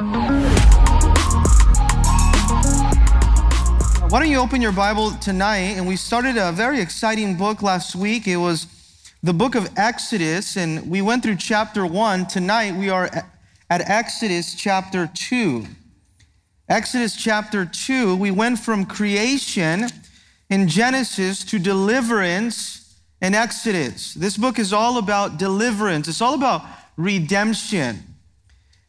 Why don't you open your Bible tonight? And we started a very exciting book last week. It was the book of Exodus, and we went through chapter one. Tonight we are at Exodus chapter two. Exodus chapter two, we went from creation in Genesis to deliverance in Exodus. This book is all about deliverance, it's all about redemption.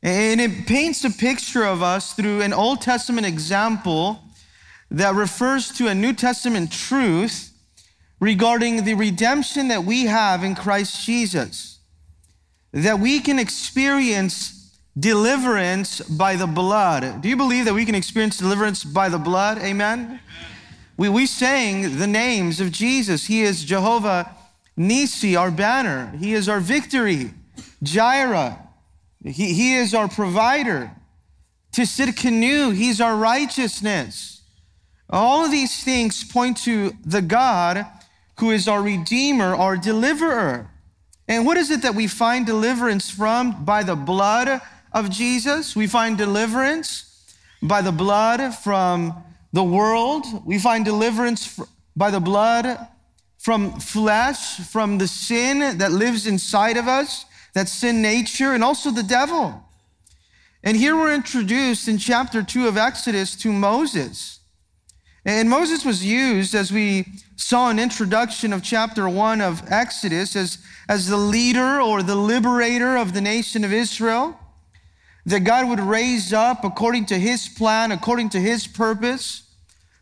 And it paints a picture of us through an Old Testament example that refers to a New Testament truth regarding the redemption that we have in Christ Jesus. That we can experience deliverance by the blood. Do you believe that we can experience deliverance by the blood? Amen? We, we sang the names of Jesus. He is Jehovah Nissi, our banner. He is our victory. Jireh. He, he is our provider. Tsidkenu, he's our righteousness. All of these things point to the God who is our Redeemer, our Deliverer. And what is it that we find deliverance from? By the blood of Jesus. We find deliverance by the blood from the world. We find deliverance by the blood from flesh, from the sin that lives inside of us, that sin nature, and also the devil. And here we're introduced in chapter 2 of Exodus to Moses. And Moses was used, as we saw in introduction of chapter one of Exodus, as, as the leader or the liberator of the nation of Israel, that God would raise up according to his plan, according to his purpose,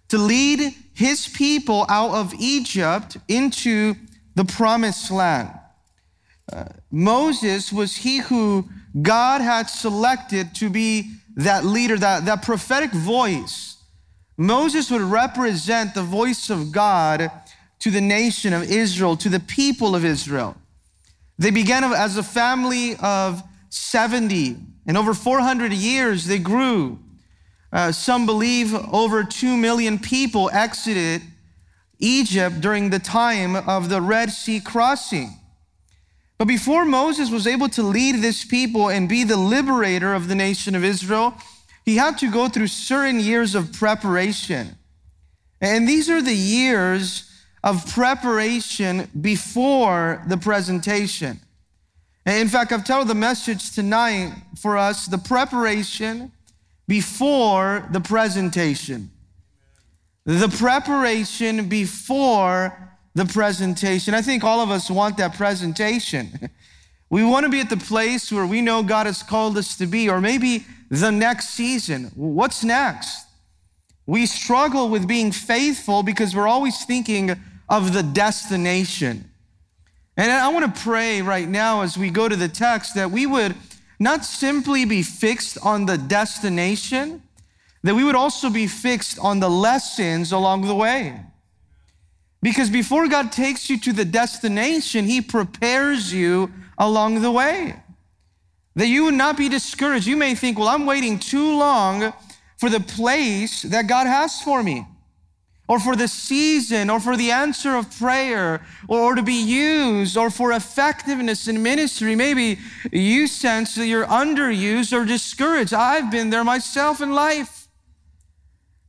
to lead his people out of Egypt into the promised land. Moses was he who God had selected to be that leader, that, that prophetic voice Moses would represent the voice of God to the nation of Israel, to the people of Israel. They began as a family of 70, and over 400 years they grew. Uh, some believe over 2 million people exited Egypt during the time of the Red Sea crossing. But before Moses was able to lead this people and be the liberator of the nation of Israel, he had to go through certain years of preparation. And these are the years of preparation before the presentation. In fact, I've titled the message tonight for us the preparation before the presentation. The preparation before the presentation. I think all of us want that presentation. We want to be at the place where we know God has called us to be, or maybe the next season. What's next? We struggle with being faithful because we're always thinking of the destination. And I want to pray right now as we go to the text that we would not simply be fixed on the destination, that we would also be fixed on the lessons along the way. Because before God takes you to the destination, He prepares you along the way. That you would not be discouraged. You may think, well, I'm waiting too long for the place that God has for me, or for the season, or for the answer of prayer, or, to be used, or for effectiveness in ministry. Maybe you sense that you're underused or discouraged. I've been there myself in life.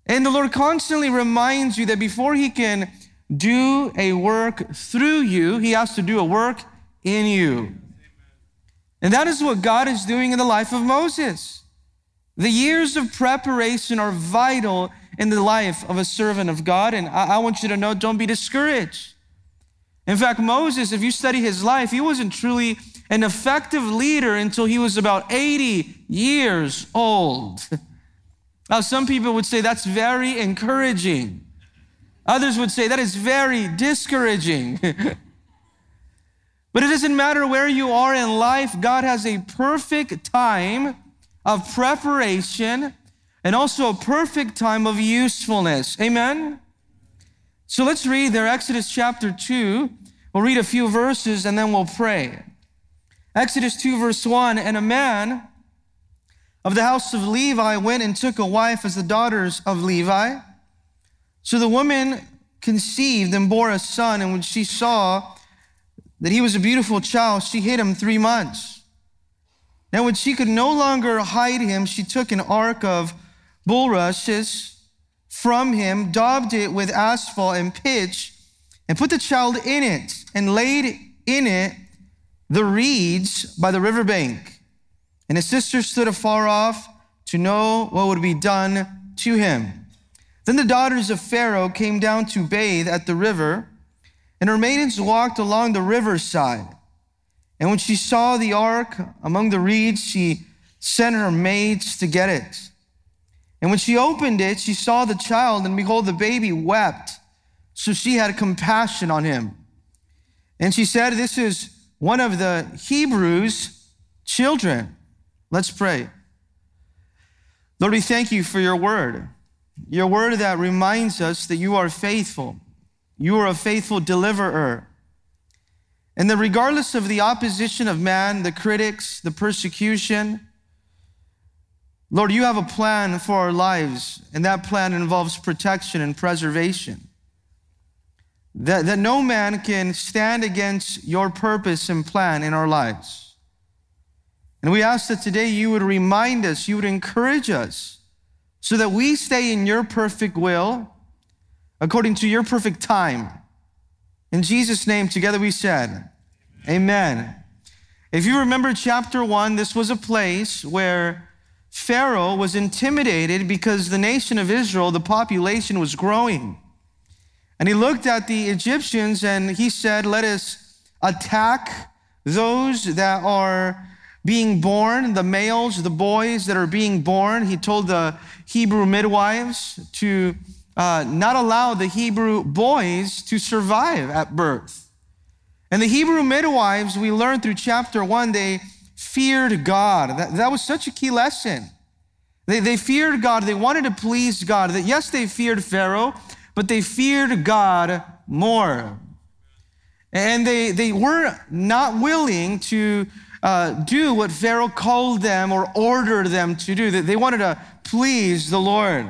And the Lord constantly reminds you that before He can do a work through you, He has to do a work in you. And that is what God is doing in the life of Moses. The years of preparation are vital in the life of a servant of God. And I, I, want you to know don't be discouraged. In fact, Moses, if you study his life, he wasn't truly an effective leader until he was about 80 years old. Now, some people would say that's very encouraging. Others would say that is very discouraging. But it doesn't matter where you are in life, God has a perfect time of preparation and also a perfect time of usefulness. Amen? So let's read there, Exodus chapter 2. We'll read a few verses and then we'll pray. Exodus 2, verse 1 And a man of the house of Levi went and took a wife as the daughters of Levi. So the woman conceived and bore a son, and when she saw that he was a beautiful child, she hid him three months. Now, when she could no longer hide him, she took an ark of bulrushes from him, daubed it with asphalt and pitch, and put the child in it, and laid in it the reeds by the riverbank. And his sister stood afar off to know what would be done to him. Then the daughters of Pharaoh came down to bathe at the river, and her maidens walked along the riverside. And when she saw the ark among the reeds, she sent her maids to get it. And when she opened it, she saw the child, and behold, the baby wept. So she had compassion on him. And she said, This is one of the Hebrews' children. Let's pray. Lord, we thank you for your word, your word that reminds us that you are faithful. You are a faithful deliverer. And that regardless of the opposition of man, the critics, the persecution, Lord, you have a plan for our lives, and that plan involves protection and preservation. That, that no man can stand against your purpose and plan in our lives. And we ask that today you would remind us, you would encourage us, so that we stay in your perfect will, according to your perfect time. In Jesus' name, together we said, Amen. Amen. If you remember chapter one, this was a place where Pharaoh was intimidated because the nation of Israel, the population was growing. And he looked at the Egyptians and he said, Let us attack those that are being born, the males, the boys that are being born. He told the Hebrew midwives to uh, not allow the Hebrew boys to survive at birth. And the Hebrew midwives, we learned through chapter one, they feared God. That, that was such a key lesson. They, they feared God. They wanted to please God. That yes, they feared Pharaoh, but they feared God more. And they, they were not willing to uh, do what Pharaoh called them or ordered them to do. That They wanted to please the Lord.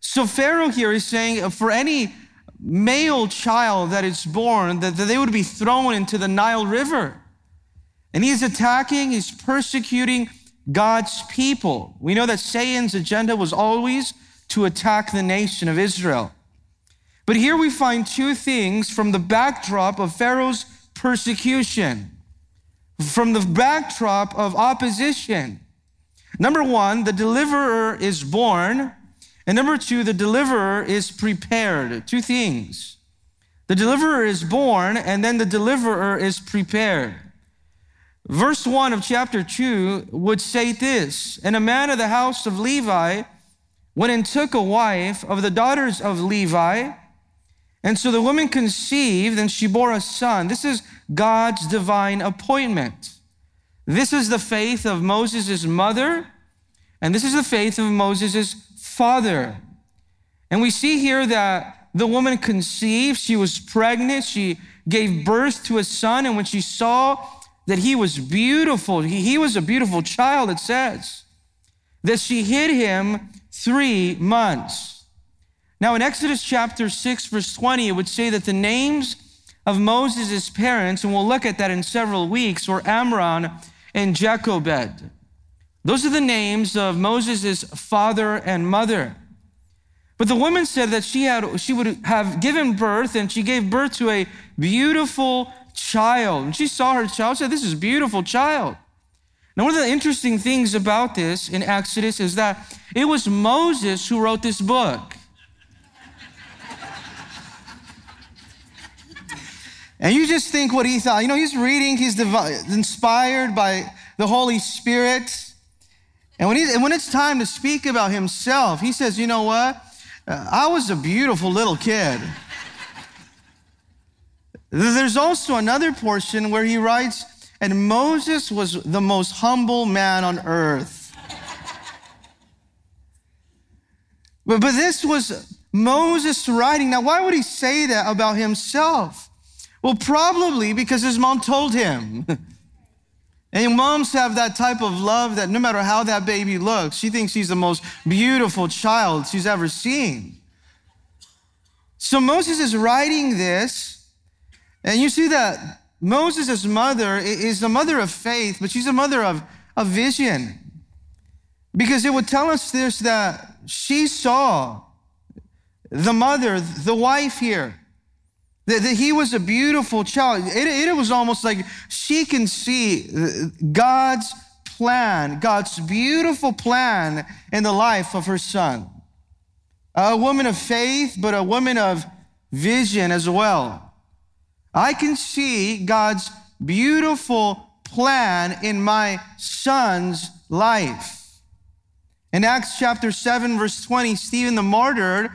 So Pharaoh here is saying for any male child that is born, that, they would be thrown into the Nile River. And he's attacking, he's persecuting God's people. We know that Satan's agenda was always to attack the nation of Israel. But here we find two things from the backdrop of Pharaoh's persecution, from the backdrop of opposition. Number one, the deliverer is born. And number two, the deliverer is prepared. Two things. The deliverer is born, and then the deliverer is prepared. Verse 1 of chapter 2 would say this And a man of the house of Levi went and took a wife of the daughters of Levi. And so the woman conceived and she bore a son. This is God's divine appointment. This is the faith of Moses' mother, and this is the faith of Moses' father. And we see here that the woman conceived, she was pregnant, she gave birth to a son, and when she saw that he was beautiful, he, he was a beautiful child, it says, that she hid him three months. Now, in Exodus chapter 6, verse 20, it would say that the names of Moses' parents, and we'll look at that in several weeks, were Amram and Jochebed. Those are the names of Moses' father and mother. But the woman said that she, had, she would have given birth, and she gave birth to a beautiful child. And she saw her child, said, This is beautiful child. Now, one of the interesting things about this in Exodus is that it was Moses who wrote this book. And you just think what he thought. You know, he's reading, he's inspired by the Holy Spirit. And when, he, and when it's time to speak about himself, he says, You know what? Uh, I was a beautiful little kid. There's also another portion where he writes, and Moses was the most humble man on earth. but, but this was Moses writing. Now, why would he say that about himself? Well, probably because his mom told him. and moms have that type of love that no matter how that baby looks, she thinks he's the most beautiful child she's ever seen. So Moses is writing this and you see that Moses' mother is the mother of faith, but she's a mother of, a vision. Because it would tell us this that she saw the mother, the wife here, that, that he was a beautiful child. It, it was almost like she can see God's plan, God's beautiful plan in the life of her son. A woman of faith, but a woman of vision as well. I can see God's beautiful plan in my son's life. In Acts chapter 7, verse 20, Stephen the martyr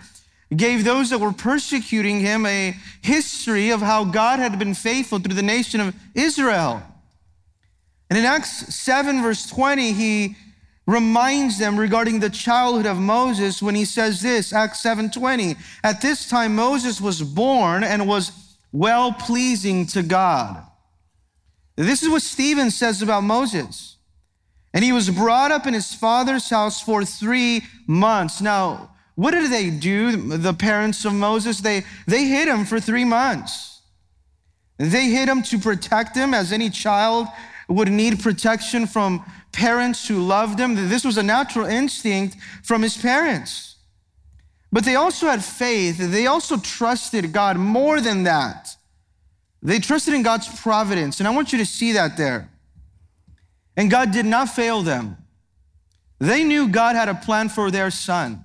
gave those that were persecuting him a history of how God had been faithful through the nation of Israel. And in Acts 7, verse 20, he reminds them regarding the childhood of Moses when he says this, Acts 7:20. At this time Moses was born and was well pleasing to God. This is what Stephen says about Moses. And he was brought up in his father's house for three months. Now, what did they do, the parents of Moses? They, they hid him for three months. They hid him to protect him, as any child would need protection from parents who loved him. This was a natural instinct from his parents. But they also had faith. They also trusted God more than that. They trusted in God's providence. And I want you to see that there. And God did not fail them. They knew God had a plan for their son.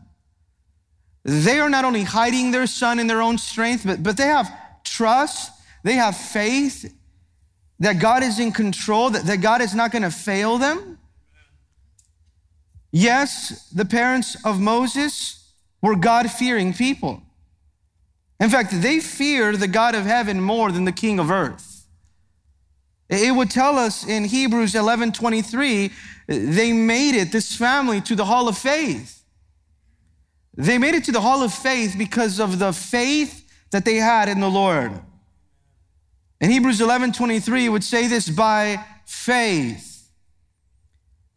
They are not only hiding their son in their own strength, but, but they have trust, they have faith that God is in control, that, that God is not going to fail them. Yes, the parents of Moses were God fearing people. In fact, they feared the God of heaven more than the king of earth. It would tell us in Hebrews 11 23, they made it, this family, to the hall of faith. They made it to the hall of faith because of the faith that they had in the Lord. In Hebrews 11 23, it would say this by faith.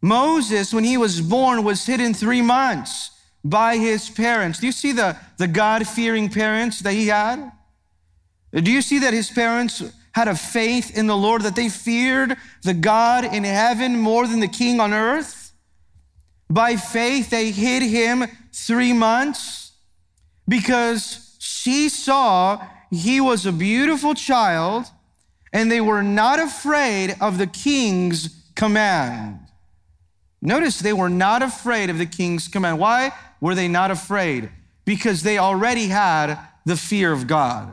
Moses, when he was born, was hidden three months by his parents. Do you see the, the God fearing parents that he had? Do you see that his parents had a faith in the Lord, that they feared the God in heaven more than the king on earth? By faith, they hid him three months because she saw he was a beautiful child and they were not afraid of the king's command. Notice they were not afraid of the king's command. Why were they not afraid? Because they already had the fear of God.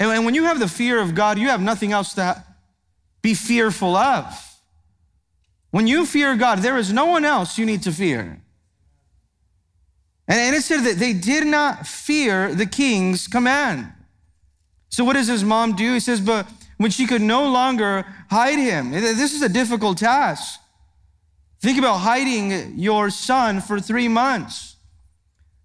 And when you have the fear of God, you have nothing else to be fearful of. When you fear God, there is no one else you need to fear. And it said that they did not fear the king's command. So what does his mom do? He says, but when she could no longer hide him, this is a difficult task. Think about hiding your son for three months.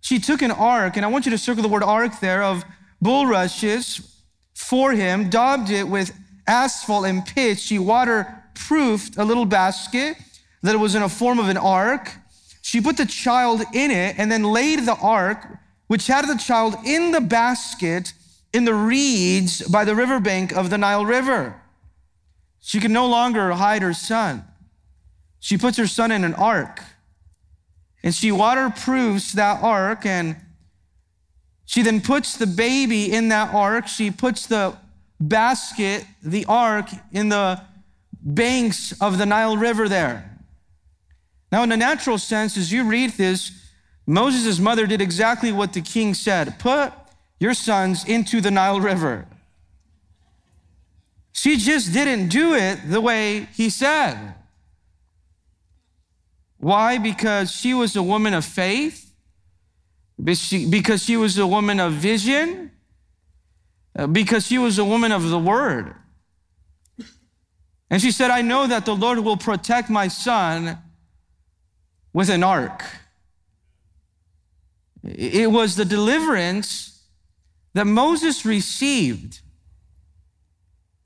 She took an ark, and I want you to circle the word ark there, of bulrushes for him, daubed it with asphalt and pitch. She waterproofed a little basket that was in a form of an ark. She put the child in it and then laid the ark, which had the child in the basket in the reeds by the riverbank of the Nile River. She could no longer hide her son. She puts her son in an ark and she waterproofs that ark and she then puts the baby in that ark. She puts the basket, the ark, in the banks of the Nile River there. Now, in a natural sense, as you read this, Moses' mother did exactly what the king said put your sons into the Nile River. She just didn't do it the way he said. Why? Because she was a woman of faith, because she was a woman of vision, uh, because she was a woman of the word. And she said, I know that the Lord will protect my son with an ark. It was the deliverance that Moses received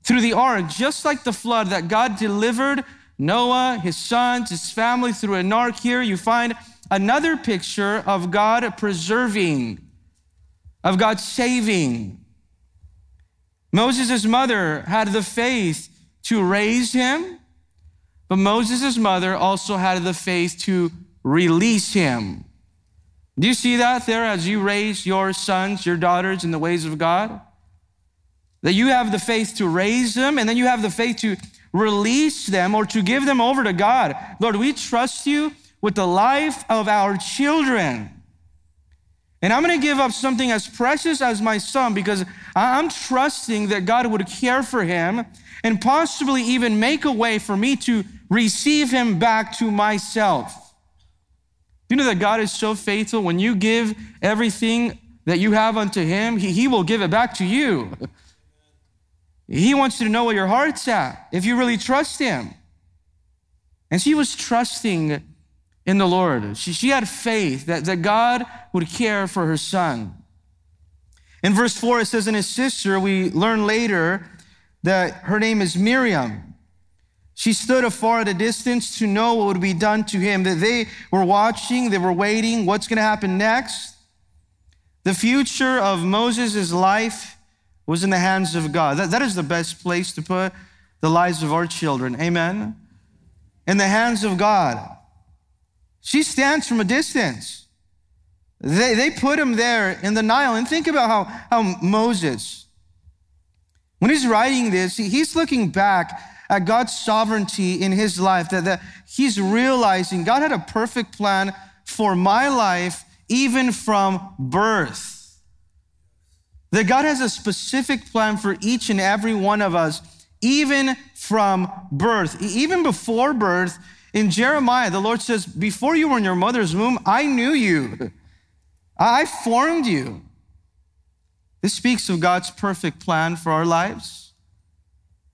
through the ark, just like the flood that God delivered Noah, his sons, his family through an ark. Here you find another picture of God preserving, of God saving. Moses' mother had the faith to raise him but Moses' mother also had the faith to release him. Do you see that there as you raise your sons, your daughters in the ways of God? That you have the faith to raise them, and then you have the faith to release them or to give them over to God. Lord, we trust you with the life of our children. And I'm to give up something as precious as my son because I'm trusting that God would care for him and possibly even make a way for me to receive him back to myself. You know that God is so faithful. When you give everything that you have unto him, he, he will give it back to you. He wants you to know where your heart's at, if you really trust him. And she was trusting in the Lord. She, she had faith that, that God would care for her son. In verse 4, it says, And his sister, we learn later that her name is Miriam. She stood afar at a distance to know what would be done to him, that they were watching, they were waiting, what's going to happen next. The future of Moses' life was in the hands of God. That, that is the best place to put the lives of our children. Amen. In the hands of God. She stands from a distance. They, they put him there in the Nile. And think about how, how Moses, when he's writing this, he's looking back at God's sovereignty in his life, that, that he's realizing God had a perfect plan for my life, even from birth. That God has a specific plan for each and every one of us, even from birth. Even before birth, in Jeremiah, the Lord says, Before you were in your mother's womb, I knew you. I formed you. This speaks of God's perfect plan for our lives.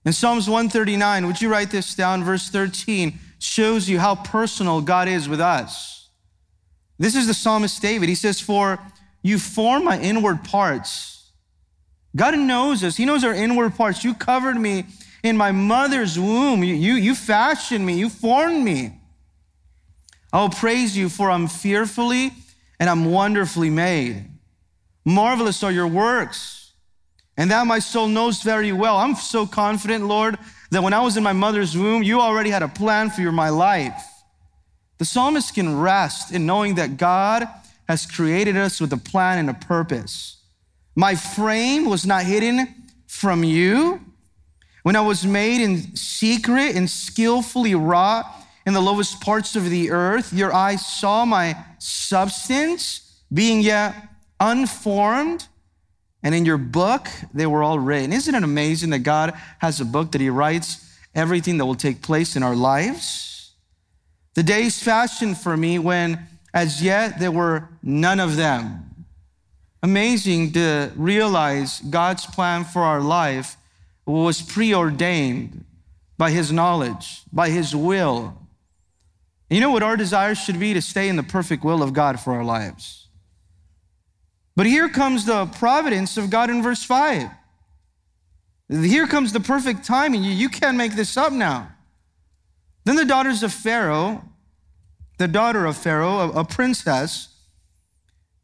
In Psalms 139, would you write this down? Verse 13 shows you how personal God is with us. This is the psalmist David. He says, For you form my inward parts. God knows us, He knows our inward parts. You covered me in my mother's womb. You, you, you fashioned me, you formed me. I will praise you, for I'm fearfully and I'm wonderfully made. Marvelous are your works, and that my soul knows very well. I'm so confident, Lord, that when I was in my mother's womb, you already had a plan for your, my life. The psalmist can rest in knowing that God has created us with a plan and a purpose. My frame was not hidden from you when I was made in secret and skillfully wrought in the lowest parts of the earth, your eyes saw my substance being yet unformed. And in your book, they were all written. Isn't it amazing that God has a book that He writes everything that will take place in our lives? The days fashioned for me when as yet there were none of them. Amazing to realize God's plan for our life was preordained by His knowledge, by His will. You know what our desire should be? To stay in the perfect will of God for our lives. But here comes the providence of God in verse 5. Here comes the perfect timing. You, can't make this up now. Then the daughters of Pharaoh, the daughter of Pharaoh, a, princess,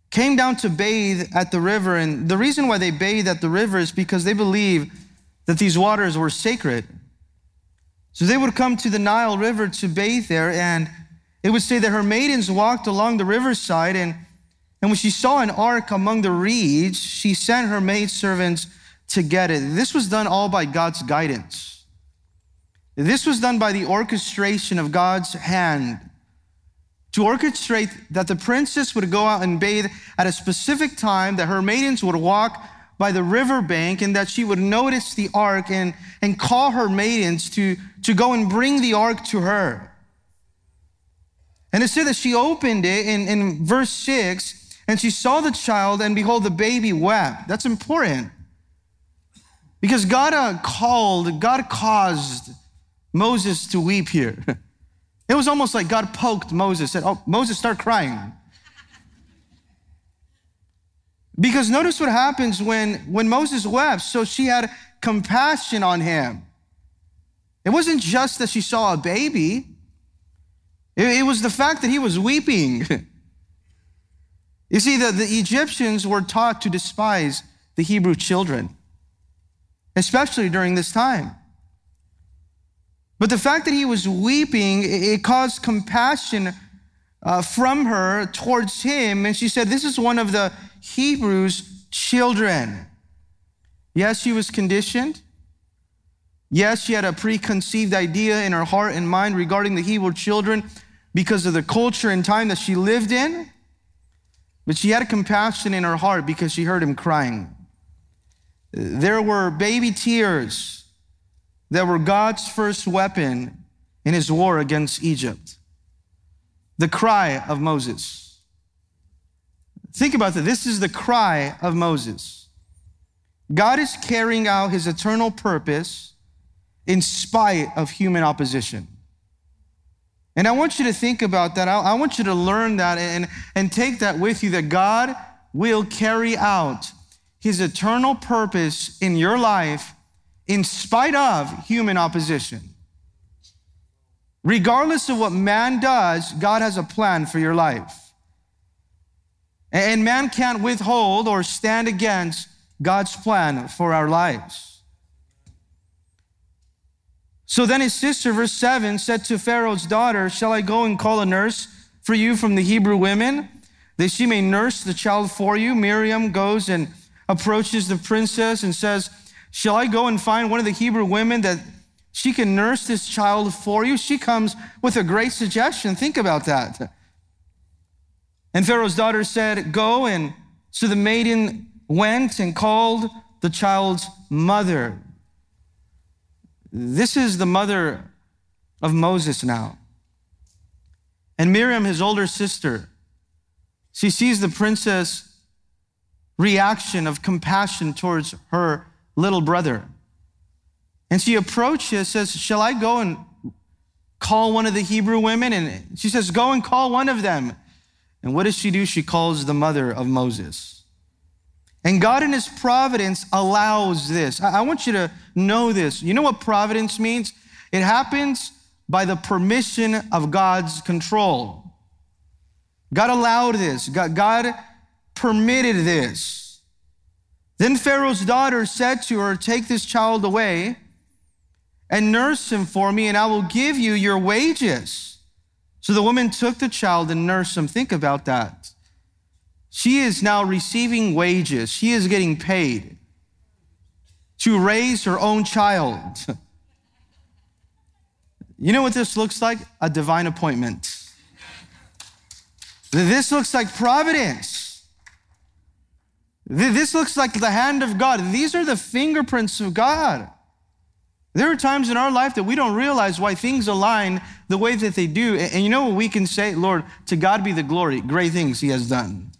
came down to bathe at the river. And the reason why they bathe at the river is because they believe that these waters were sacred. So they would come to the Nile River to bathe there, and it would say that her maidens walked along the riverside, and, and when she saw an ark among the reeds, she sent her maidservants to get it. This was done all by God's guidance. This was done by the orchestration of God's hand to orchestrate that the princess would go out and bathe at a specific time, that her maidens would walk by the riverbank and that she would notice the ark and, and call her maidens to, to go and bring the ark to her. And it said that she opened it in, in verse 6 and she saw the child and behold, the baby wept. That's important. Because God uh, called, God caused Moses to weep here. It was almost like God poked Moses, said, Oh, Moses, start crying. Because notice what happens when, when Moses wept. So she had compassion on him. It wasn't just that she saw a baby, it, it was the fact that he was weeping. you see, the, the Egyptians were taught to despise the Hebrew children, especially during this time. But the fact that he was weeping, it caused compassion uh, from her towards him. And she said, This is one of the Hebrews' children. Yes, she was conditioned. Yes, she had a preconceived idea in her heart and mind regarding the Hebrew children because of the culture and time that she lived in. But she had compassion in her heart because she heard him crying. There were baby tears that were God's first weapon in his war against Egypt. The cry of Moses. Think about that. This is the cry of Moses. God is carrying out his eternal purpose in spite of human opposition. And I want you to think about that. I, I, want you to learn that and, and take that with you that God will carry out his eternal purpose in your life in spite of human opposition. Regardless of what man does, God has a plan for your life. And man can't withhold or stand against God's plan for our lives. So then his sister, verse 7, said to Pharaoh's daughter, Shall I go and call a nurse for you from the Hebrew women, that she may nurse the child for you? Miriam goes and approaches the princess and says, Shall I go and find one of the Hebrew women that she can nurse this child for you? She comes with a great suggestion. Think about that. And Pharaoh's daughter said, Go. And so the maiden went and called the child's mother. This is the mother of Moses now. And Miriam, his older sister, she sees the princess' reaction of compassion towards her little brother. And she approaches, says, Shall I go and call one of the Hebrew women? And she says, Go and call one of them. And what does she do? She calls the mother of Moses. And God, in His providence, allows this. I want you to know this. You know what providence means? It happens by the permission of God's control. God allowed this, God, permitted this. Then Pharaoh's daughter said to her, Take this child away and nurse him for me, and I will give you your wages. So the woman took the child and nursed him. Think about that. She is now receiving wages. She is getting paid to raise her own child. You know what this looks like? A divine appointment. This looks like providence. This looks like the hand of God. These are the fingerprints of God. There are times in our life that we don't realize why things align the way that they do. And you know what we can say? Lord, to God be the glory, great things He has done.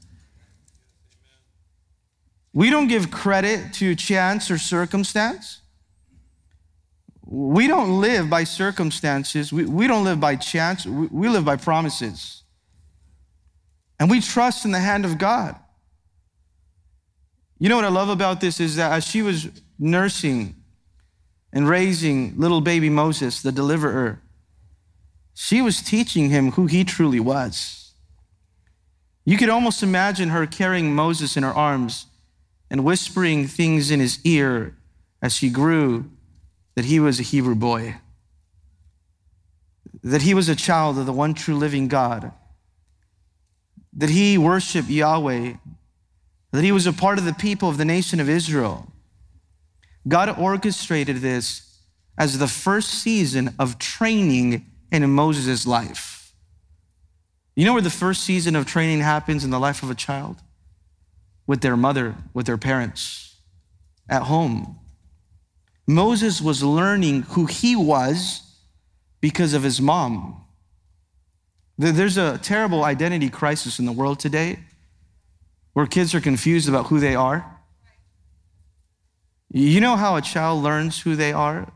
We don't give credit to chance or circumstance. We don't live by circumstances. We, we don't live by chance. We, we live by promises. And we trust in the hand of God. You know what I love about this is that as she was nursing and raising little baby Moses, the deliverer, she was teaching him who he truly was. You could almost imagine her carrying Moses in her arms and whispering things in his ear as he grew that he was a Hebrew boy, that he was a child of the one true living God, that he worshiped Yahweh, that he was a part of the people of the nation of Israel. God orchestrated this as the first season of training in Moses' life. You know where the first season of training happens in the life of a child? With their mother, with their parents at home. Moses was learning who he was because of his mom. There's a terrible identity crisis in the world today where kids are confused about who they are. You know how a child learns who they are?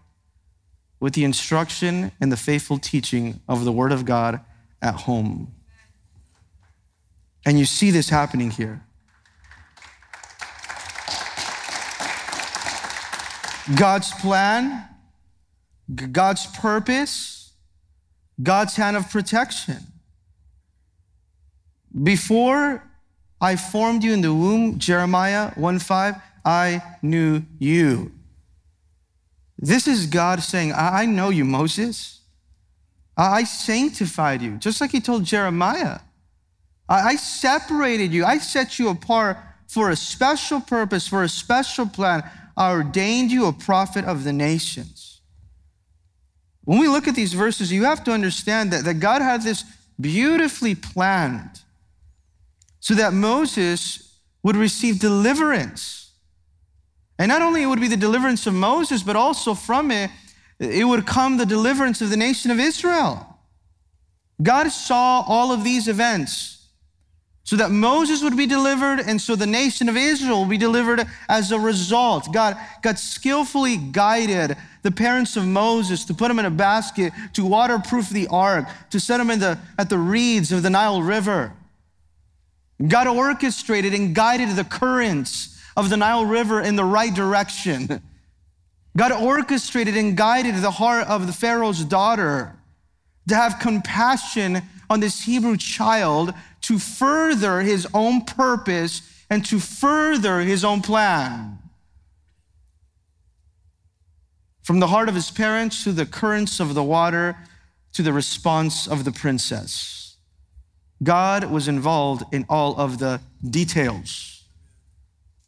With the instruction and the faithful teaching of the Word of God at home. And you see this happening here. God's plan, God's purpose, God's hand of protection. Before I formed you in the womb, Jeremiah 1 5, I knew you. This is God saying, I know you, Moses. I sanctified you, just like he told Jeremiah. I separated you. I set you apart for a special purpose, for a special plan. I ordained you a prophet of the nations. When we look at these verses, you have to understand that, that God had this beautifully planned so that Moses would receive deliverance. And not only it would be the deliverance of Moses, but also from it, it would come the deliverance of the nation of Israel. God saw all of these events so that Moses would be delivered and so the nation of Israel will be delivered as a result. God, God skillfully guided the parents of Moses to put them in a basket, to waterproof the ark, to set them in the, at the reeds of the Nile River. God orchestrated and guided the currents of the Nile River in the right direction. God orchestrated and guided the heart of the Pharaoh's daughter to have compassion on this Hebrew child to further his own purpose and to further his own plan. From the heart of his parents to the currents of the water to the response of the princess. God was involved in all of the details.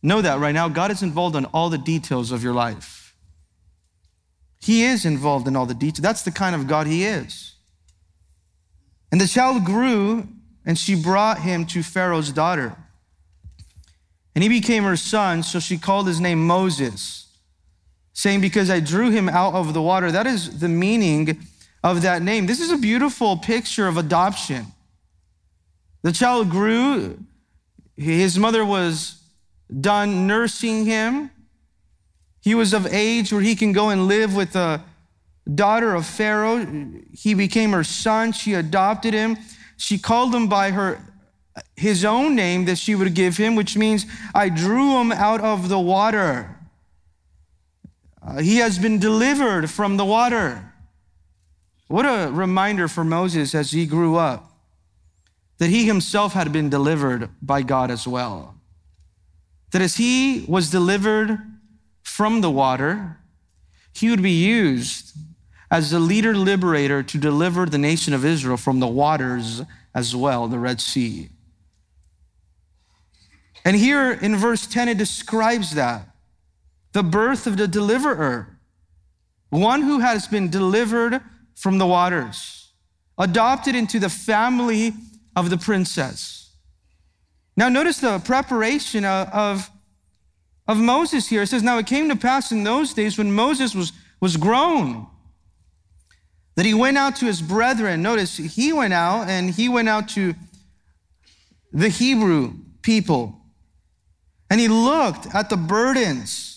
Know that right now, God is involved in all the details of your life. He is involved in all the details. That's the kind of God He is. And the child grew, and she brought him to Pharaoh's daughter. And he became her son, so she called his name Moses, saying, Because I drew him out of the water. That is the meaning of that name. This is a beautiful picture of adoption. The child grew, his mother was done nursing him. He was of age where he can go and live with a daughter of Pharaoh. He became her son. She adopted him. She called him by her his own name that she would give him, which means I drew him out of the water. Uh, he has been delivered from the water. What a reminder for Moses as he grew up that he himself had been delivered by God as well. That as he was delivered from the water, he would be used as the leader liberator to deliver the nation of Israel from the waters as well, the Red Sea. And here in verse 10, it describes that the birth of the deliverer, one who has been delivered from the waters, adopted into the family of the princess. Now, notice the preparation of, of Moses here. It says, Now it came to pass in those days when Moses was, was grown that he went out to his brethren. Notice he went out and he went out to the Hebrew people. And he looked at the burdens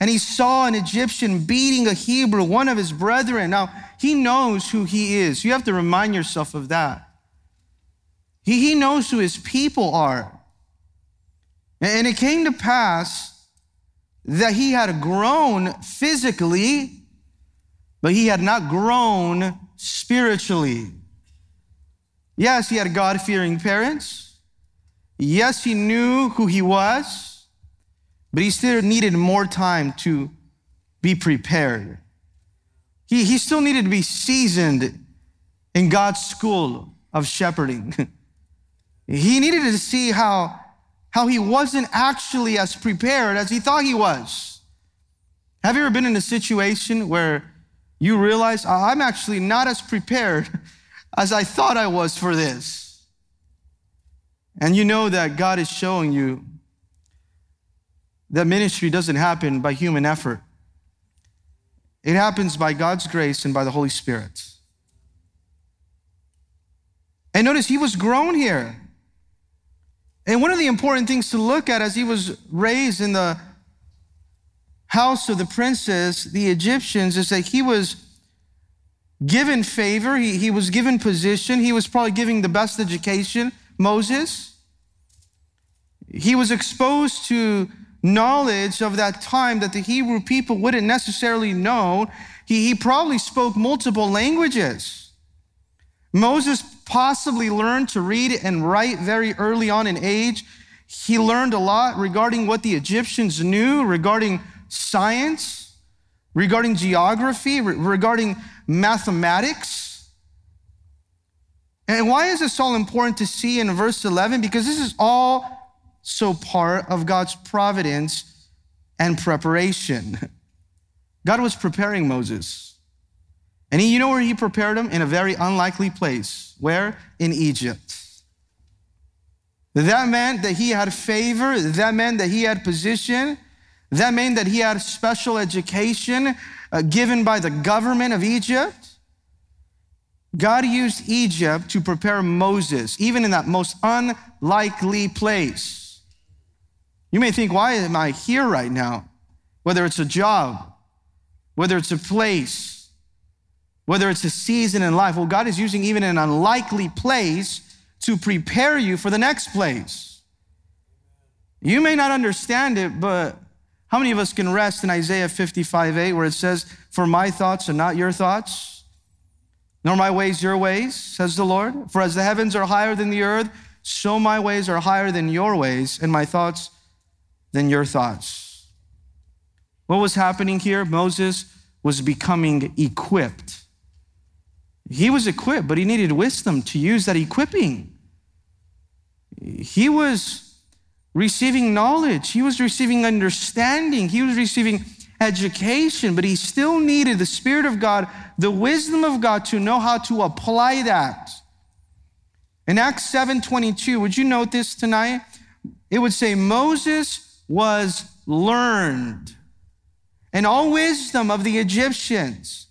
and he saw an Egyptian beating a Hebrew, one of his brethren. Now, he knows who he is. You have to remind yourself of that. He, he knows who his people are. And it came to pass that he had grown physically but he had not grown spiritually. Yes, he had God fearing parents. Yes, he knew who he was, but he still needed more time to be prepared. He, he still needed to be seasoned in God's school of shepherding. he needed to see how, how he wasn't actually as prepared as he thought he was. Have you ever been in a situation where you realize I'm actually not as prepared as I thought I was for this. And you know that God is showing you that ministry doesn't happen by human effort, it happens by God's grace and by the Holy Spirit. And notice he was grown here. And one of the important things to look at as he was raised in the house of the princess, the Egyptians, is that he was given favor, he, he was given position, he was probably giving the best education, Moses. He was exposed to knowledge of that time that the Hebrew people wouldn't necessarily know. He, he probably spoke multiple languages. Moses possibly learned to read and write very early on in age. He learned a lot regarding what the Egyptians knew regarding science. regarding geography, re- regarding mathematics. And why is this all important to see in verse 11? Because this is all so part of God's providence and preparation. God was preparing Moses. And he, you know where he prepared him? In a very unlikely place. Where? In Egypt. That meant that he had favor. That meant that he had position. That meant that he had special education uh, given by the government of Egypt. God used Egypt to prepare Moses, even in that most unlikely place. You may think, why am I here right now? Whether it's a job, whether it's a place, whether it's a season in life. Well, God is using even an unlikely place to prepare you for the next place. You may not understand it, but how many of us can rest in Isaiah 55 8, where it says, For my thoughts are not your thoughts, nor my ways your ways, says the Lord? For as the heavens are higher than the earth, so my ways are higher than your ways, and my thoughts than your thoughts. What was happening here? Moses was becoming equipped. He was equipped, but he needed wisdom to use that equipping. He was receiving knowledge, he was receiving understanding, he was receiving education, but he still needed the Spirit of God, the wisdom of God to know how to apply that. In Acts 7:22, would you note this tonight? It would say Moses was learned and all wisdom of the Egyptians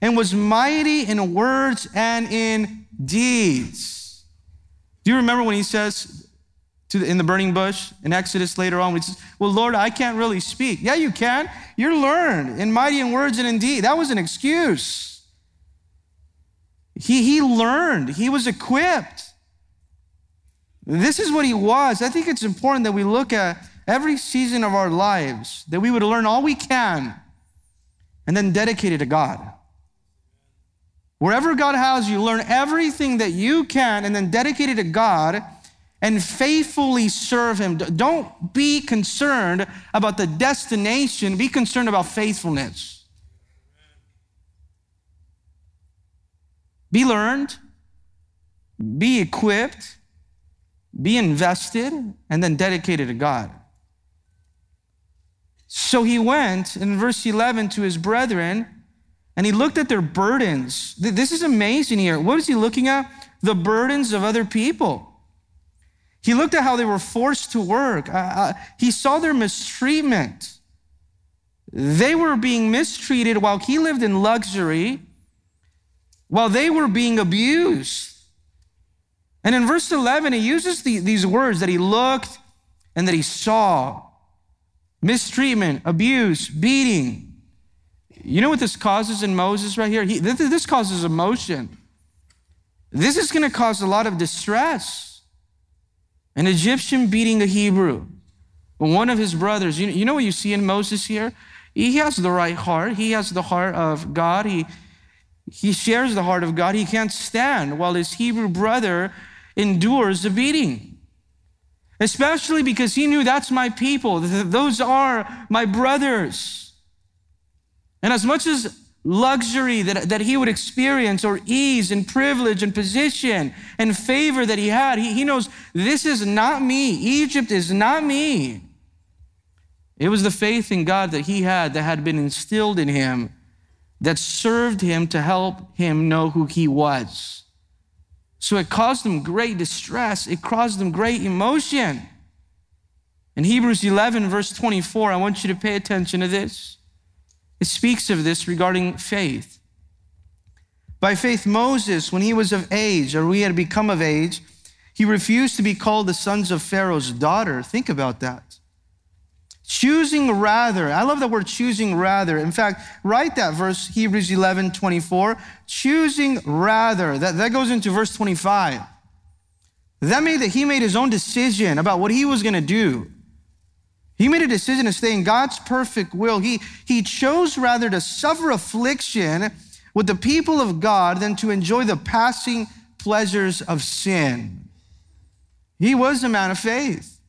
and was mighty in words and in deeds. Do you remember when he says the, in the burning bush in Exodus later on, he says, Well, Lord, I can't really speak. Yeah, you can. You're learned in mighty in words and in deed. That was an excuse. He, he learned, he was equipped. This is what he was. I think it's important that we look at every season of our lives, that we would learn all we can and then dedicate it to God. Wherever God has you, learn everything that you can and then dedicate it to God and faithfully serve Him. Don't be concerned about the destination, be concerned about faithfulness. Be learned, be equipped, be invested, and then dedicated to God. So he went in verse 11 to his brethren and he looked at their burdens. This is amazing here. What is he looking at? The burdens of other people. He looked at how they were forced to work. Uh, uh, he saw their mistreatment. They were being mistreated while he lived in luxury, while they were being abused. And in verse 11, he uses the, these words that he looked and that he saw mistreatment, abuse, beating. You know what this causes in Moses right here? He, this, this causes emotion. This is going to cause a lot of distress. An Egyptian beating a Hebrew. One of his brothers, you, you know what you see in Moses here? He has the right heart. He has the heart of God. He, he shares the heart of God. He can't stand while his Hebrew brother endures the beating. Especially because he knew that's my people. Those are my brothers. And as much as luxury that, that he would experience, or ease and privilege and position and favor that he had, he, he knows this is not me. Egypt is not me. It was the faith in God that he had that had been instilled in him that served him to help him know who he was. So it caused him great distress, it caused him great emotion. In Hebrews 11, verse 24, I want you to pay attention to this. It speaks of this regarding faith. By faith, Moses, when he was of age, or we had become of age, he refused to be called the sons of Pharaoh's daughter. Think about that. Choosing rather, I love that word choosing rather. In fact, write that verse, Hebrews 11 24. Choosing rather. That, that goes into verse 25. That made that he made his own decision about what he was going to do. He made a decision to stay in God's perfect will. He, he chose rather to suffer affliction with the people of God than to enjoy the passing pleasures of sin. He was a man of faith.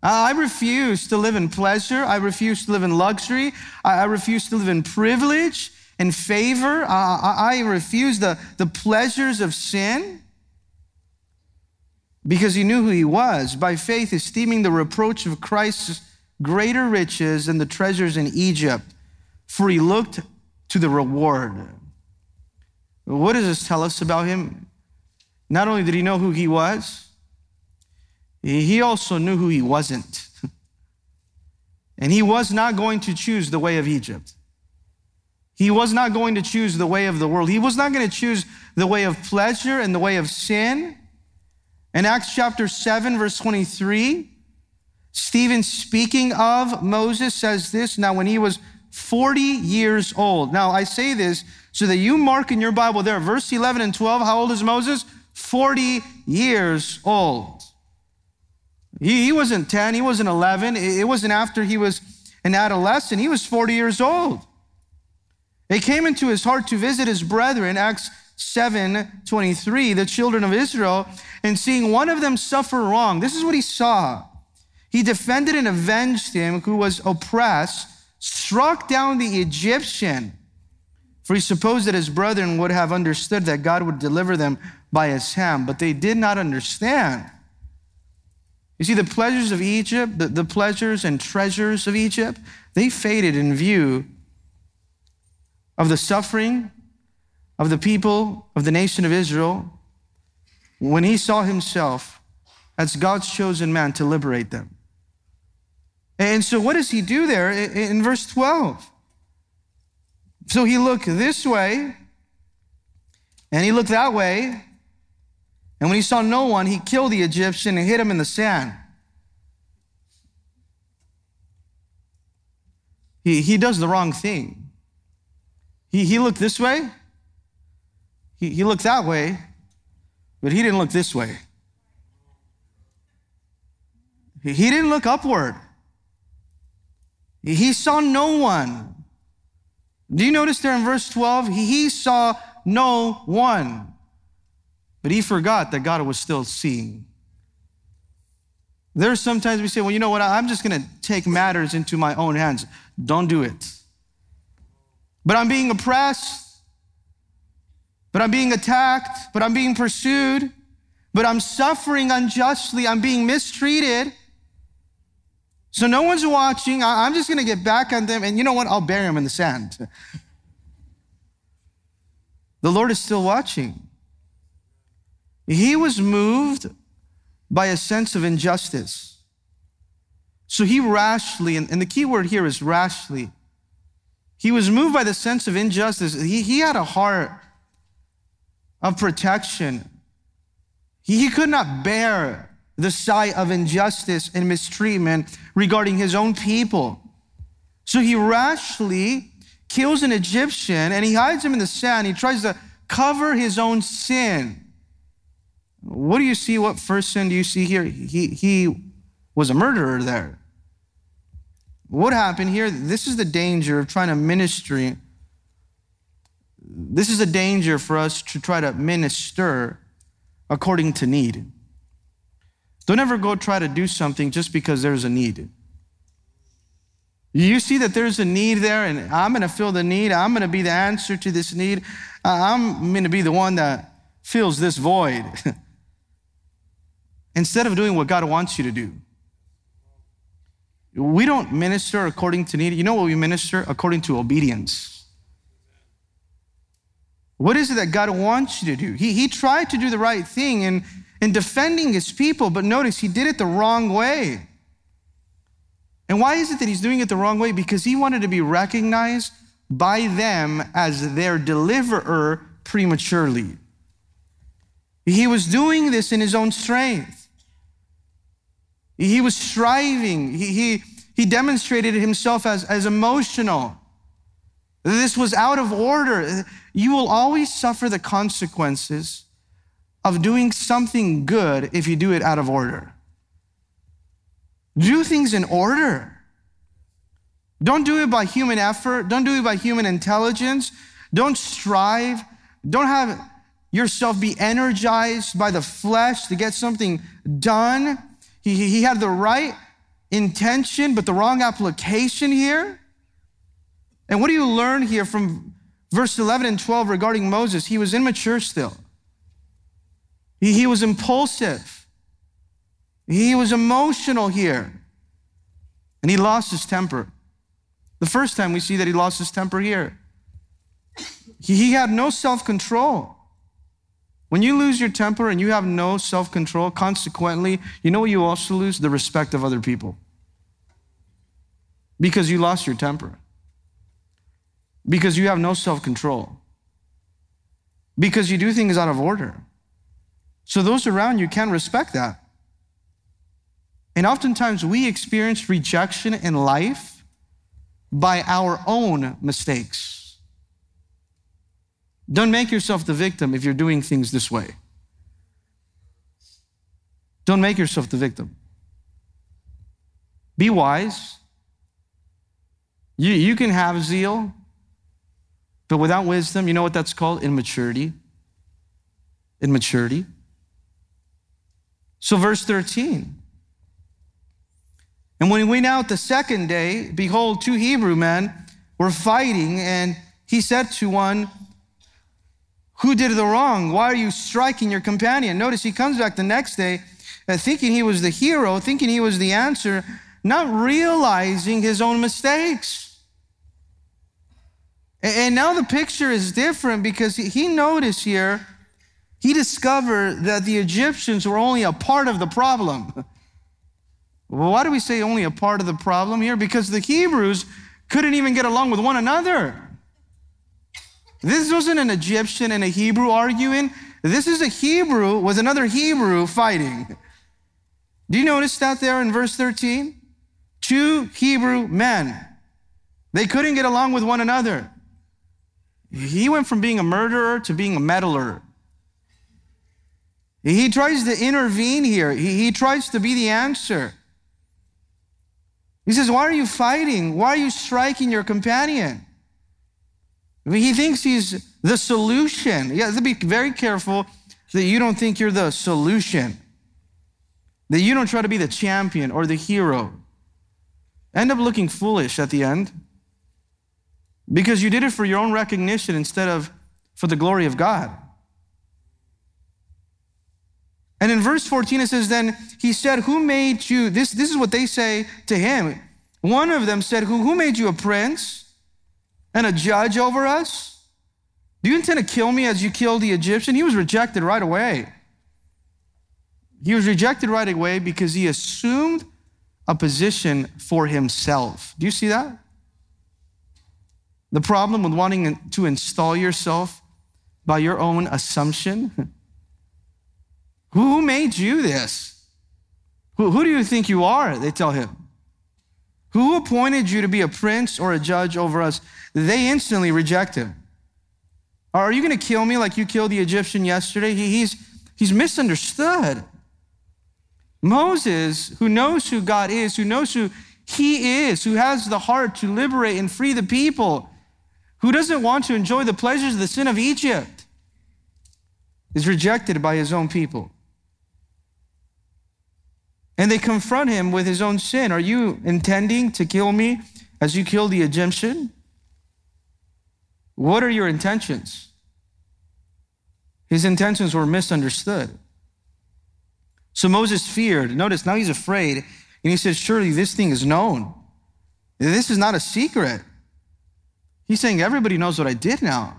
I refuse to live in pleasure. I refuse to live in luxury. I refuse to live in privilege and favor. I refuse the, the pleasures of sin because he knew who he was. By faith, esteeming the reproach of Christ's greater riches than the treasures in Egypt, for he looked to the reward. What does this tell us about him? Not only did he know who he was, he also knew who he wasn't. and he was not going to choose the way of Egypt. He was not going to choose the way of the world. He was not going to choose the way of pleasure and the way of sin. In Acts chapter 7, verse 23, Stephen, speaking of Moses, says this Now, when he was 40 years old. Now, I say this so that you mark in your Bible there, verse 11 and 12. How old is Moses? 40 years old. He, he wasn't 10, he wasn't 11. It wasn't after he was an adolescent. He was 40 years old. It came into his heart to visit his brethren, Acts 7 23, the children of Israel, and seeing one of them suffer wrong. This is what he saw. He defended and avenged him who was oppressed, struck down the Egyptian, for he supposed that his brethren would have understood that God would deliver them by his hand, but they did not understand. You see, the pleasures of Egypt, the, the pleasures and treasures of Egypt, they faded in view of the suffering of the people of the nation of Israel when he saw himself as God's chosen man to liberate them. And so, what does he do there in verse 12? So he looked this way and he looked that way. And when he saw no one, he killed the Egyptian and hid him in the sand. He, he does the wrong thing. He, he looked this way, he, he looked that way, but he didn't look this way. He, he didn't look upward. He, he saw no one. Do you notice there in verse 12? He, saw no one. But he forgot that God was still seeing. There's sometimes we say, well, you know what? I'm just going to take matters into my own hands. Don't do it. But I'm being oppressed. But I'm being attacked. But I'm being pursued. But I'm suffering unjustly. I'm being mistreated. So no one's watching. I'm just going to get back on them. And you know what? I'll bury them in the sand. the Lord is still watching. He was moved by a sense of injustice. So he rashly, and the key word here is rashly, he was moved by the sense of injustice. He, he had a heart of protection. He, could not bear the sight of injustice and mistreatment regarding his own people. So he rashly kills an Egyptian and he hides him in the sand. He tries to cover his own sin. What do you see? What first sin do you see here? He, he was a murderer there. What happened here? This is the danger of trying to ministry. This is a danger for us to try to minister according to need. Don't ever go try to do something just because there's a need. You see that there's a need there, and I'm going to fill the need. I'm going to be the answer to this need. I'm going to be the one that fills this void. instead of doing what God wants you to do. We don't minister according to need. You know what we minister? According to obedience. What is it that God wants you to do? He, he tried to do the right thing in, in defending his people, but notice he did it the wrong way. And why is it that he's doing it the wrong way? Because he wanted to be recognized by them as their deliverer prematurely. He was doing this in his own strength. He was striving. He, he, he demonstrated himself as, as emotional. This was out of order. You will always suffer the consequences of doing something good if you do it out of order. Do things in order. Don't do it by human effort. Don't do it by human intelligence. Don't strive. Don't have yourself be energized by the flesh to get something done. He, he had the right intention, but the wrong application here. And what do you learn here from verse 11 and 12 regarding Moses? He was immature still, he, he was impulsive, he was emotional here, and he lost his temper. The first time we see that he lost his temper here, he, he had no self control. When you lose your temper and you have no self control, consequently, you know you also lose? The respect of other people. Because you lost your temper. Because you have no self control. Because you do things out of order. So those around you can't respect that. And oftentimes we experience rejection in life by our own mistakes. Don't make yourself the victim if you're doing things this way. Don't make yourself the victim. Be wise. You, you can have zeal, but without wisdom, you know what that's called? Immaturity. Immaturity. So, verse 13. And when he went out the second day, behold, two Hebrew men were fighting, and he said to one, who did the wrong? Why are you striking your companion? Notice he comes back the next day uh, thinking he was the hero, thinking he was the answer, not realizing his own mistakes. And now the picture is different because he noticed here, he discovered that the Egyptians were only a part of the problem. Well, why do we say only a part of the problem here? Because the Hebrews couldn't even get along with one another. This wasn't an Egyptian and a Hebrew arguing. This is a Hebrew with another Hebrew fighting. Do you notice that there in verse 13? Two Hebrew men. They couldn't get along with one another. He went from being a murderer to being a meddler. He tries to intervene here, he, he tries to be the answer. He says, Why are you fighting? Why are you striking your companion? He thinks he's the solution. You have to be very careful that you don't think you're the solution, that you don't try to be the champion or the hero. End up looking foolish at the end because you did it for your own recognition instead of for the glory of God. And in verse 14, it says, Then he said, Who made you? This, this is what they say to him. One of them said, Who, who made you a prince? and a judge over us? Do you intend to kill me as you killed the Egyptian? He was rejected right away. He was rejected right away because he assumed a position for himself. Do you see that? The problem with wanting to install yourself by your own assumption. Who made you this? Who, who do you think you are? They tell him. Who appointed you to be a prince or a judge over us? They instantly reject him. Are you going to kill me like you killed the Egyptian yesterday? He, he's, he's misunderstood. Moses, who knows who God is, who knows who he is, who has the heart to liberate and free the people, who doesn't want to enjoy the pleasures of the sin of Egypt, is rejected by his own people. And they confront him with his own sin. Are you intending to kill me as you killed the Egyptian? What are your intentions? His intentions were misunderstood. So Moses feared. Notice now he's afraid. And he says, Surely this thing is known. This is not a secret. He's saying, Everybody knows what I did now.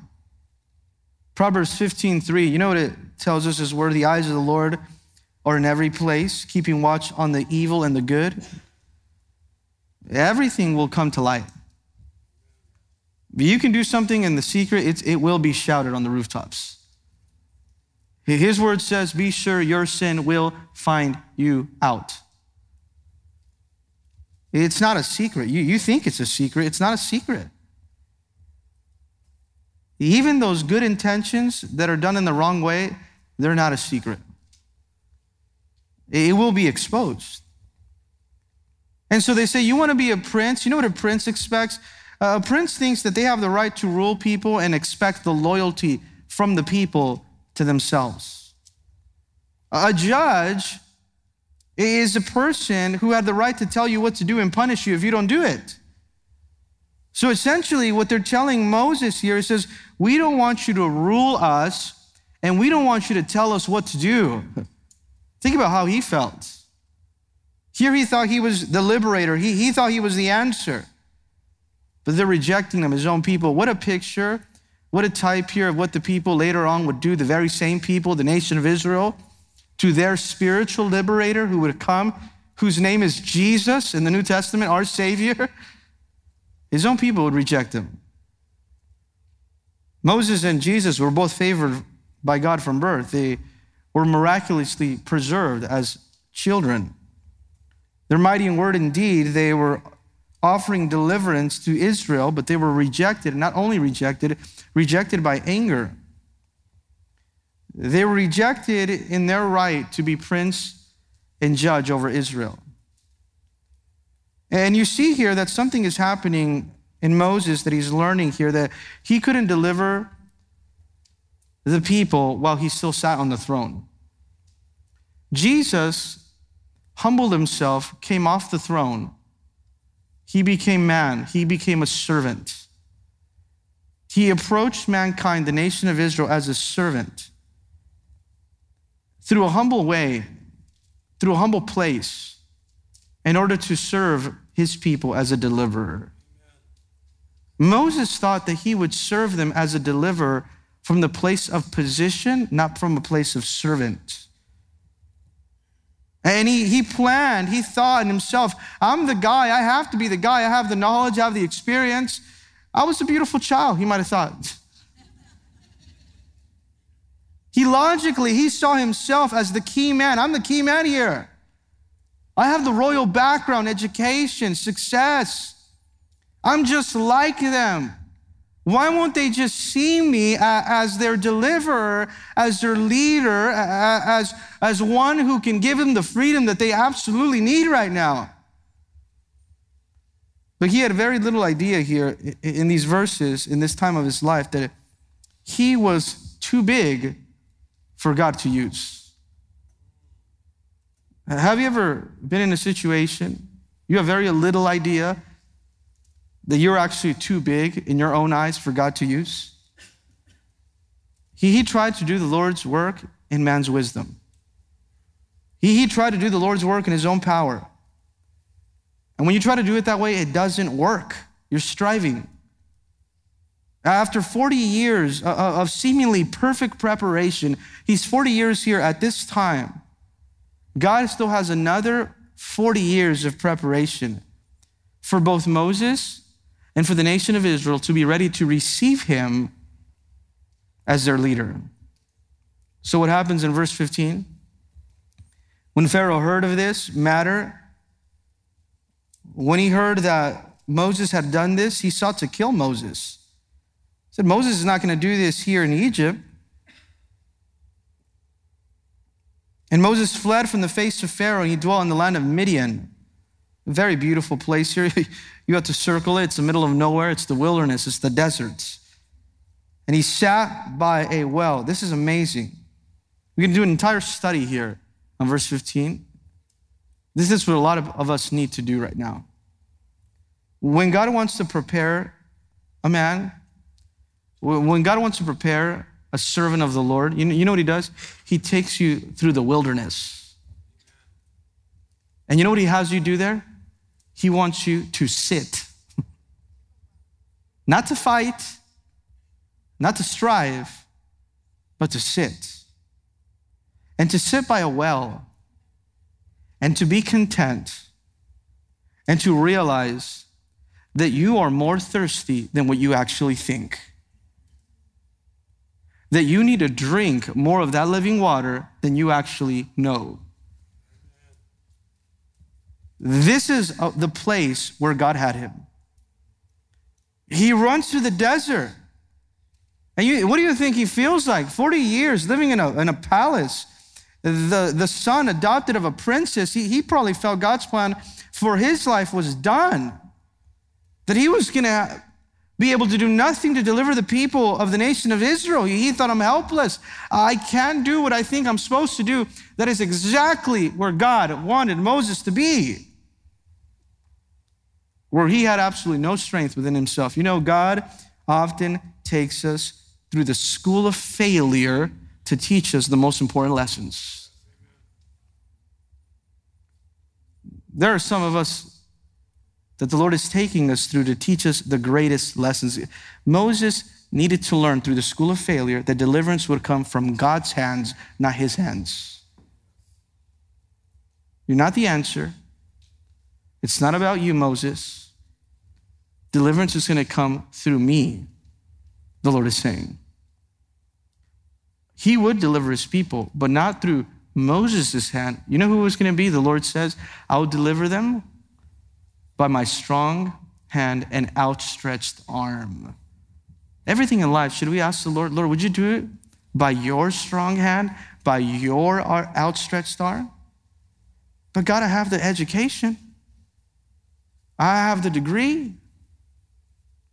Proverbs 15, 3, you know what it tells us is where the eyes of the Lord are in every place, keeping watch on the evil and the good. Everything will come to light. But you can do something in the secret, it will be shouted on the rooftops. His word says, Be sure your sin will find you out. It's not a secret. You, you think it's a secret, it's not a secret. Even those good intentions that are done in the wrong way, they're not a secret. It will be exposed. And so they say, You want to be a prince? You know what a prince expects? A prince thinks that they have the right to rule people and expect the loyalty from the people to themselves. A judge is a person who had the right to tell you what to do and punish you if you don't do it. So essentially, what they're telling Moses here is says, We don't want you to rule us, and we don't want you to tell us what to do. Think about how he felt. Here he thought he was the liberator, he, he thought he was the answer. But they're rejecting him, his own people. What a picture, what a type here of what the people later on would do, the very same people, the nation of Israel, to their spiritual liberator who would come, whose name is Jesus in the New Testament, our Savior. His own people would reject him. Moses and Jesus were both favored by God from birth. They were miraculously preserved as children. Their mighty in word and deed, they were offering deliverance to Israel, but they were rejected, not only rejected, rejected by anger. They were rejected in their right to be prince and judge over Israel. And you see here that something is happening in Moses that he's learning here that he couldn't deliver the people while he still sat on the throne. Jesus humbled himself, came off the throne. He became man, he became a servant. He approached mankind, the nation of Israel, as a servant through a humble way, through a humble place in order to serve his people as a deliverer. Moses thought that he would serve them as a deliverer from the place of position, not from a place of servant. And he, he planned, he thought in himself, I'm the guy, I have to be the guy, I have the knowledge, I have the experience. I was a beautiful child, he might have thought. He logically, he saw himself as the key man. I'm the key man here. I have the royal background, education, success. I'm just like them. Why won't they just see me as their deliverer, as their leader, as, as one who can give them the freedom that they absolutely need right now? But he had very little idea here in these verses, in this time of his life, that he was too big for God to use. Have you ever been in a situation, you have very little idea that you're actually too big in your own eyes for God to use? He, he tried to do the Lord's work in man's wisdom. He, he tried to do the Lord's work in his own power. And when you try to do it that way, it doesn't work. You're striving. After 40 years of seemingly perfect preparation, he's 40 years here at this time. God still has another 40 years of preparation for both Moses and for the nation of Israel to be ready to receive him as their leader. So, what happens in verse 15? When Pharaoh heard of this matter, when he heard that Moses had done this, he sought to kill Moses. He said, Moses is not going to do this here in Egypt. And Moses fled from the face of Pharaoh and he dwelt in the land of Midian. A very beautiful place here. you have to circle it. It's the middle of nowhere. It's the wilderness. It's the deserts. And he sat by a well. This is amazing. We can do an entire study here on verse 15. This is what a lot of, of us need to do right now. When God wants to prepare a man, when God wants to prepare a servant of the Lord, you know, you know what he does? He takes you through the wilderness. And you know what he has you do there? He wants you to sit. not to fight, not to strive, but to sit. And to sit by a well and to be content and to realize that you are more thirsty than what you actually think that you need to drink more of that living water than you actually know. This is uh, the place where God had him. He runs through the desert. And you, what do you think he feels like? 40 years living in a, in a palace, the, the son adopted of a princess, he, he probably felt God's plan for his life was done. That he was going to be able to do nothing to deliver the people of the nation of Israel. He thought, I'm helpless. I can't do what I think I'm supposed to do. That is exactly where God wanted Moses to be, where he had absolutely no strength within himself. You know, God often takes us through the school of failure to teach us the most important lessons. There are some of us that the Lord is taking us through to teach us the greatest lessons. Moses needed to learn through the school of failure that deliverance would come from God's hands, not his hands. You're not the answer. It's not about you, Moses. Deliverance is going to come through me, the Lord is saying. He would deliver his people, but not through Moses' hand. You know who was going to be? The Lord says, I will deliver them by my strong hand and outstretched arm. Everything in life, should we ask the Lord, Lord, would you do it by your strong hand, by your uh, outstretched arm? But God, I have the education. I have the degree.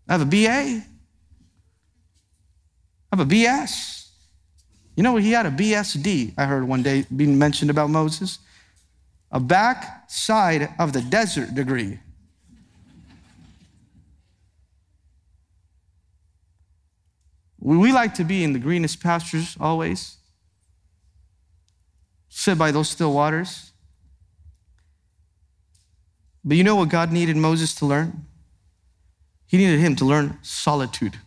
I have a BA. I have a BS. You know, he had a BSD, I heard one day being mentioned about Moses. A backside of the desert degree. We like to be in the greenest pastures always, sit by those still waters. But you know what God needed Moses to learn? He needed him to learn solitude.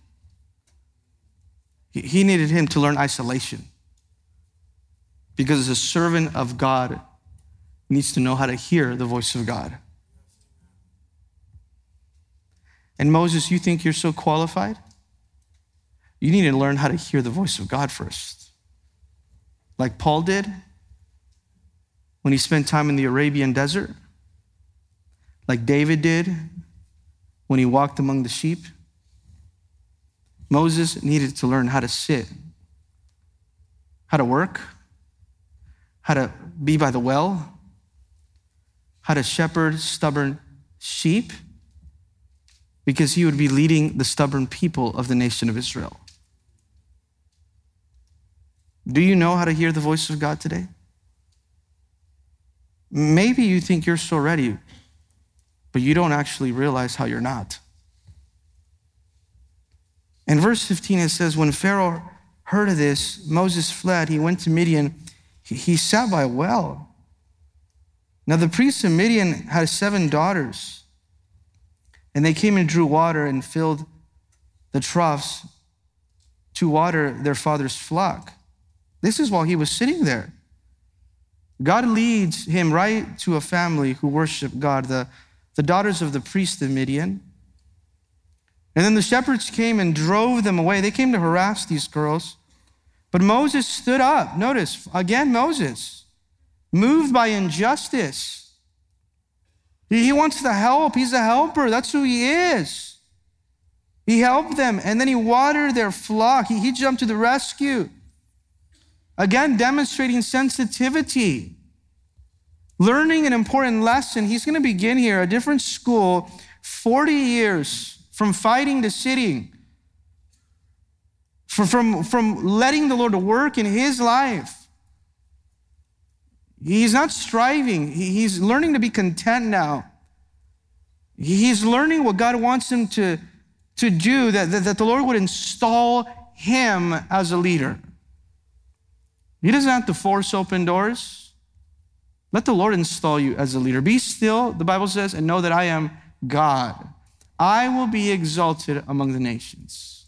He needed him to learn isolation. Because a servant of God, needs to know how to hear the voice of God. And Moses, you think you're so qualified? You need to learn how to hear the voice of God first. Like Paul did when he spent time in the Arabian desert, like David did when he walked among the sheep. Moses needed to learn how to sit, how to work, how to be by the well, how to shepherd stubborn sheep, because he would be leading the stubborn people of the nation of Israel. Do you know how to hear the voice of God today? Maybe you think you're so ready, but you don't actually realize how you're not. In verse 15, it says, When Pharaoh heard of this, Moses fled. He went to Midian. He sat by a well. Now, the priests of Midian had seven daughters, and they came and drew water and filled the troughs to water their father's flock. This is while he was sitting there. God leads him right to a family who worship God, the, the daughters of the priest of Midian. And then the shepherds came and drove them away. They came to harass these girls. But Moses stood up. Notice, again, Moses, moved by injustice. He wants to help. He's a helper. That's who he is. He helped them and then he watered their flock. He, he jumped to the rescue. Again, demonstrating sensitivity. Learning an important lesson. He's going to begin here a different school, 40 years from fighting to sitting, from, from, from letting the Lord work in his life. He's not striving, he's learning to be content now. He's learning what God wants him to, to do, that, that, that the Lord would install him as a leader. He doesn't have to force open doors. Let the Lord install you as a leader. Be still, the Bible says, and know that I am God. I will be exalted among the nations.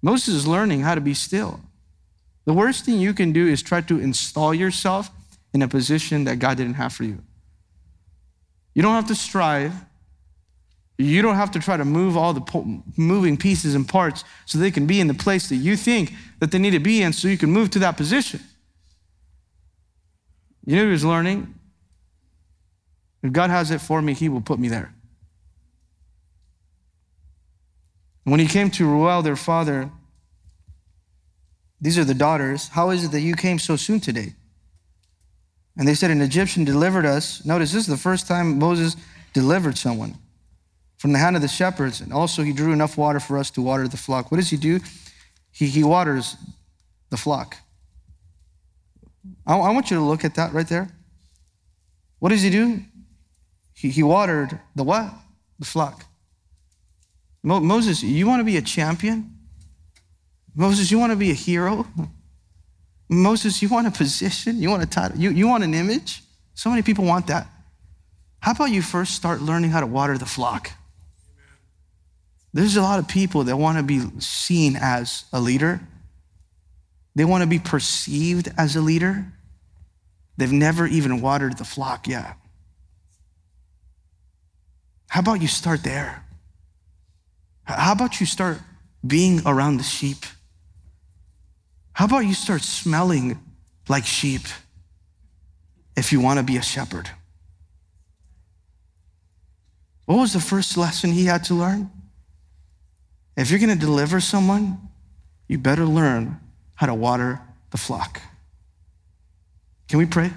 Moses is learning how to be still. The worst thing you can do is try to install yourself in a position that God didn't have for you. You don't have to strive. You don't have to try to move all the moving pieces and parts so they can be in the place that you think that they need to be in so you can move to that position. You know he was learning? If God has it for me, he will put me there. When he came to Reuel, their father, these are the daughters. How is it that you came so soon today? And they said, An Egyptian delivered us. Notice this is the first time Moses delivered someone from the hand of the shepherds. And also, he drew enough water for us to water the flock. What does he do? He, he waters the flock. I, I want you to look at that right there. What does he do? He, he watered the what? The flock. Mo- Moses, you want to be a champion? Moses, you want to be a hero? Moses, you want a position? You want a title? You, you want an image? So many people want that. How about you first start learning how to water the flock? There's a lot of people that want to be seen as a leader. They want to be perceived as a leader. They've never even watered the flock yet. How about you start there? How about you start being around the sheep? How about you start smelling like sheep if you want to be a shepherd? What was the first lesson he had to learn? If you're going to deliver someone, you better learn how to water the flock. Can we pray?